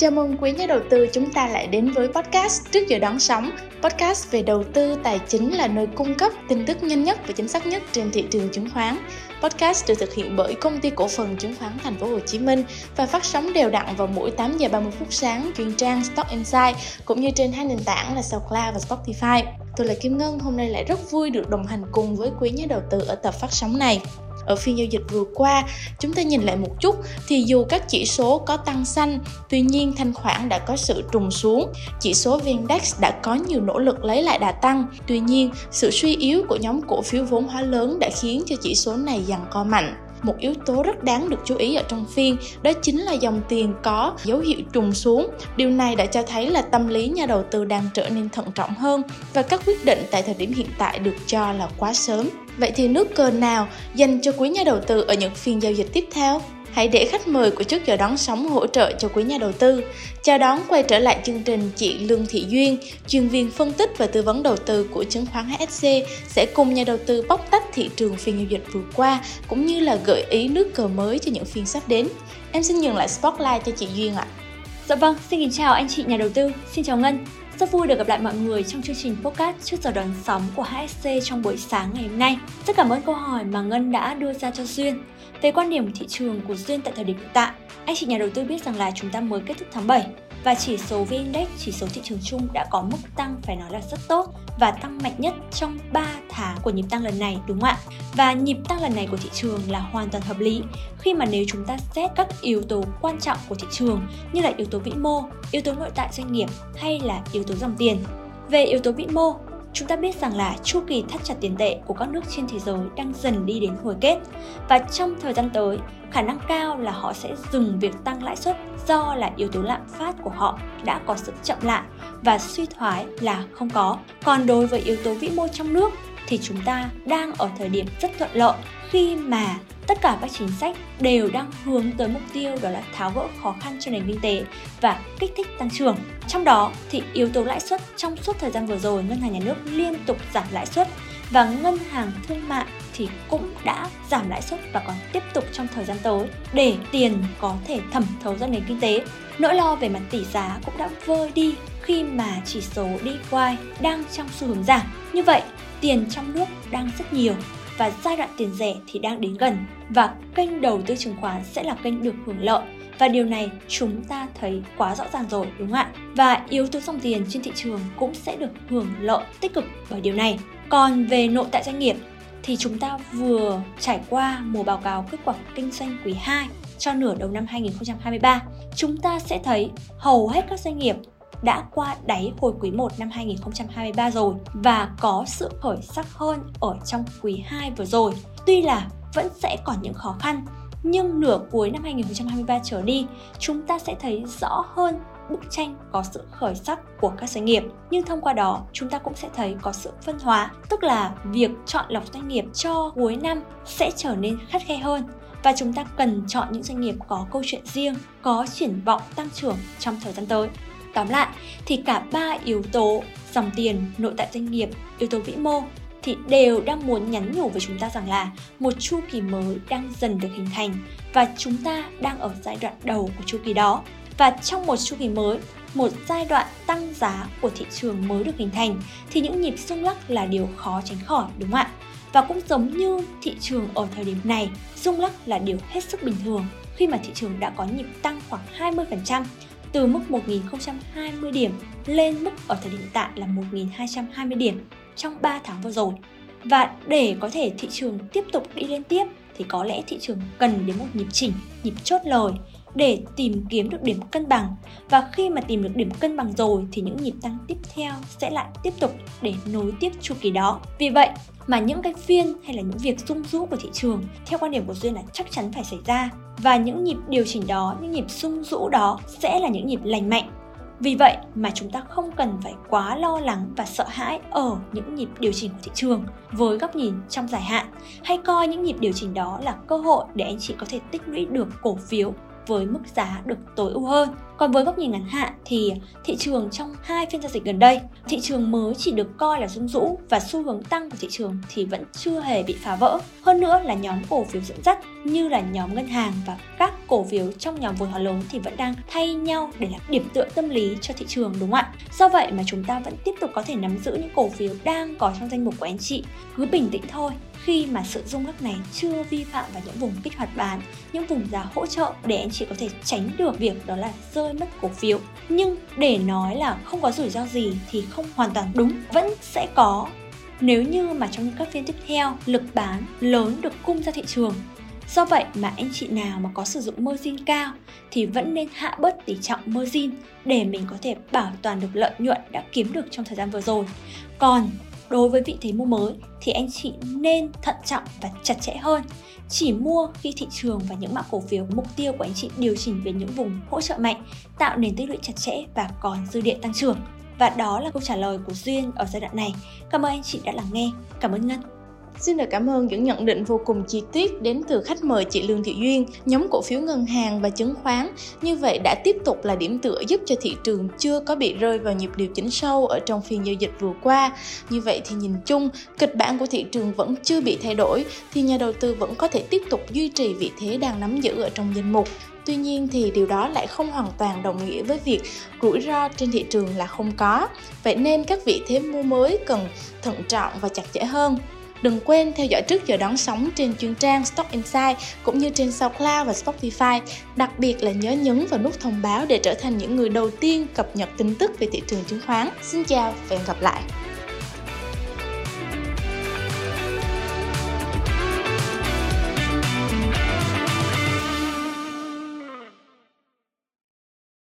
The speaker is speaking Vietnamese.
Chào mừng quý nhà đầu tư chúng ta lại đến với podcast Trước giờ đón sóng. Podcast về đầu tư tài chính là nơi cung cấp tin tức nhanh nhất và chính xác nhất trên thị trường chứng khoán. Podcast được thực hiện bởi công ty cổ phần chứng khoán Thành phố Hồ Chí Minh và phát sóng đều đặn vào mỗi 8 giờ 30 phút sáng trên trang Stock Insight cũng như trên hai nền tảng là SoundCloud và Spotify. Tôi là Kim Ngân, hôm nay lại rất vui được đồng hành cùng với quý nhà đầu tư ở tập phát sóng này. Ở phiên giao dịch vừa qua, chúng ta nhìn lại một chút thì dù các chỉ số có tăng xanh, tuy nhiên thanh khoản đã có sự trùng xuống. Chỉ số VN-Index đã có nhiều nỗ lực lấy lại đà tăng, tuy nhiên sự suy yếu của nhóm cổ phiếu vốn hóa lớn đã khiến cho chỉ số này dần co mạnh. Một yếu tố rất đáng được chú ý ở trong phiên đó chính là dòng tiền có dấu hiệu trùng xuống. Điều này đã cho thấy là tâm lý nhà đầu tư đang trở nên thận trọng hơn và các quyết định tại thời điểm hiện tại được cho là quá sớm vậy thì nước cờ nào dành cho quý nhà đầu tư ở những phiên giao dịch tiếp theo Hãy để khách mời của trước giờ đón sóng hỗ trợ cho quý nhà đầu tư. Chào đón quay trở lại chương trình chị Lương Thị Duyên, chuyên viên phân tích và tư vấn đầu tư của chứng khoán HSC sẽ cùng nhà đầu tư bóc tách thị trường phiên giao dịch vừa qua cũng như là gợi ý nước cờ mới cho những phiên sắp đến. Em xin nhường lại spotlight cho chị Duyên ạ. Dạ vâng, xin kính chào anh chị nhà đầu tư, xin chào Ngân. Rất vui được gặp lại mọi người trong chương trình podcast trước giờ đón sóng của HSC trong buổi sáng ngày hôm nay. Rất cảm ơn câu hỏi mà Ngân đã đưa ra cho Duyên. Về quan điểm thị trường của Duyên tại thời điểm hiện tại, anh chị nhà đầu tư biết rằng là chúng ta mới kết thúc tháng 7 và chỉ số VN-Index, chỉ số thị trường chung đã có mức tăng phải nói là rất tốt và tăng mạnh nhất trong 3 tháng của nhịp tăng lần này đúng không ạ? Và nhịp tăng lần này của thị trường là hoàn toàn hợp lý khi mà nếu chúng ta xét các yếu tố quan trọng của thị trường như là yếu tố vĩ mô, yếu tố nội tại doanh nghiệp hay là yếu tố dòng tiền. Về yếu tố vĩ mô, Chúng ta biết rằng là chu kỳ thắt chặt tiền tệ của các nước trên thế giới đang dần đi đến hồi kết và trong thời gian tới, khả năng cao là họ sẽ dừng việc tăng lãi suất do là yếu tố lạm phát của họ đã có sự chậm lại và suy thoái là không có. Còn đối với yếu tố vĩ mô trong nước thì chúng ta đang ở thời điểm rất thuận lợi khi mà tất cả các chính sách đều đang hướng tới mục tiêu đó là tháo gỡ khó khăn cho nền kinh tế và kích thích tăng trưởng. Trong đó thì yếu tố lãi suất trong suốt thời gian vừa rồi ngân hàng nhà nước liên tục giảm lãi suất và ngân hàng thương mại thì cũng đã giảm lãi suất và còn tiếp tục trong thời gian tới để tiền có thể thẩm thấu ra nền kinh tế. Nỗi lo về mặt tỷ giá cũng đã vơi đi khi mà chỉ số DXY đang trong xu hướng giảm. Như vậy, tiền trong nước đang rất nhiều và giai đoạn tiền rẻ thì đang đến gần và kênh đầu tư chứng khoán sẽ là kênh được hưởng lợi và điều này chúng ta thấy quá rõ ràng rồi, đúng không ạ? Và yếu tố dòng tiền trên thị trường cũng sẽ được hưởng lợi tích cực bởi điều này. Còn về nội tại doanh nghiệp thì chúng ta vừa trải qua mùa báo cáo kết quả kinh doanh quý 2 cho nửa đầu năm 2023. Chúng ta sẽ thấy hầu hết các doanh nghiệp đã qua đáy hồi quý 1 năm 2023 rồi và có sự khởi sắc hơn ở trong quý 2 vừa rồi. Tuy là vẫn sẽ còn những khó khăn, nhưng nửa cuối năm 2023 trở đi, chúng ta sẽ thấy rõ hơn bức tranh có sự khởi sắc của các doanh nghiệp. Nhưng thông qua đó, chúng ta cũng sẽ thấy có sự phân hóa, tức là việc chọn lọc doanh nghiệp cho cuối năm sẽ trở nên khắt khe hơn và chúng ta cần chọn những doanh nghiệp có câu chuyện riêng, có triển vọng tăng trưởng trong thời gian tới. Tóm lại thì cả ba yếu tố dòng tiền, nội tại doanh nghiệp, yếu tố vĩ mô thì đều đang muốn nhắn nhủ với chúng ta rằng là một chu kỳ mới đang dần được hình thành và chúng ta đang ở giai đoạn đầu của chu kỳ đó. Và trong một chu kỳ mới, một giai đoạn tăng giá của thị trường mới được hình thành thì những nhịp rung lắc là điều khó tránh khỏi đúng không ạ? Và cũng giống như thị trường ở thời điểm này, rung lắc là điều hết sức bình thường khi mà thị trường đã có nhịp tăng khoảng 20% từ mức 1.020 điểm lên mức ở thời điểm hiện tại là 1.220 điểm trong 3 tháng vừa rồi. Và để có thể thị trường tiếp tục đi lên tiếp thì có lẽ thị trường cần đến một nhịp chỉnh, nhịp chốt lời để tìm kiếm được điểm cân bằng và khi mà tìm được điểm cân bằng rồi thì những nhịp tăng tiếp theo sẽ lại tiếp tục để nối tiếp chu kỳ đó. Vì vậy mà những cái phiên hay là những việc rung rũ của thị trường theo quan điểm của Duyên là chắc chắn phải xảy ra và những nhịp điều chỉnh đó, những nhịp rung rũ đó sẽ là những nhịp lành mạnh vì vậy mà chúng ta không cần phải quá lo lắng và sợ hãi ở những nhịp điều chỉnh của thị trường với góc nhìn trong dài hạn. Hay coi những nhịp điều chỉnh đó là cơ hội để anh chị có thể tích lũy được cổ phiếu với mức giá được tối ưu hơn. Còn với góc nhìn ngắn hạn thì thị trường trong hai phiên giao dịch gần đây, thị trường mới chỉ được coi là rung rũ và xu hướng tăng của thị trường thì vẫn chưa hề bị phá vỡ. Hơn nữa là nhóm cổ phiếu dẫn dắt như là nhóm ngân hàng và các cổ phiếu trong nhóm vốn hóa lớn thì vẫn đang thay nhau để làm điểm tựa tâm lý cho thị trường đúng không ạ? Do vậy mà chúng ta vẫn tiếp tục có thể nắm giữ những cổ phiếu đang có trong danh mục của anh chị. Cứ bình tĩnh thôi, khi mà sự rung lắc này chưa vi phạm vào những vùng kích hoạt bán, những vùng giá hỗ trợ để anh chị có thể tránh được việc đó là rơi mất cổ phiếu. Nhưng để nói là không có rủi ro gì thì không hoàn toàn đúng, vẫn sẽ có nếu như mà trong các phiên tiếp theo lực bán lớn được cung ra thị trường Do vậy mà anh chị nào mà có sử dụng margin cao thì vẫn nên hạ bớt tỷ trọng margin để mình có thể bảo toàn được lợi nhuận đã kiếm được trong thời gian vừa rồi. Còn đối với vị thế mua mới thì anh chị nên thận trọng và chặt chẽ hơn. Chỉ mua khi thị trường và những mã cổ phiếu mục tiêu của anh chị điều chỉnh về những vùng hỗ trợ mạnh, tạo nền tích lũy chặt chẽ và còn dư địa tăng trưởng. Và đó là câu trả lời của Duyên ở giai đoạn này. Cảm ơn anh chị đã lắng nghe. Cảm ơn Ngân. Xin được cảm ơn những nhận định vô cùng chi tiết đến từ khách mời chị Lương Thị Duyên, nhóm cổ phiếu ngân hàng và chứng khoán. Như vậy đã tiếp tục là điểm tựa giúp cho thị trường chưa có bị rơi vào nhịp điều chỉnh sâu ở trong phiên giao dịch vừa qua. Như vậy thì nhìn chung, kịch bản của thị trường vẫn chưa bị thay đổi thì nhà đầu tư vẫn có thể tiếp tục duy trì vị thế đang nắm giữ ở trong danh mục. Tuy nhiên thì điều đó lại không hoàn toàn đồng nghĩa với việc rủi ro trên thị trường là không có. Vậy nên các vị thế mua mới cần thận trọng và chặt chẽ hơn. Đừng quên theo dõi trước giờ đón sóng trên chuyên trang Stock Insight cũng như trên SoundCloud và Spotify. Đặc biệt là nhớ nhấn vào nút thông báo để trở thành những người đầu tiên cập nhật tin tức về thị trường chứng khoán. Xin chào và hẹn gặp lại!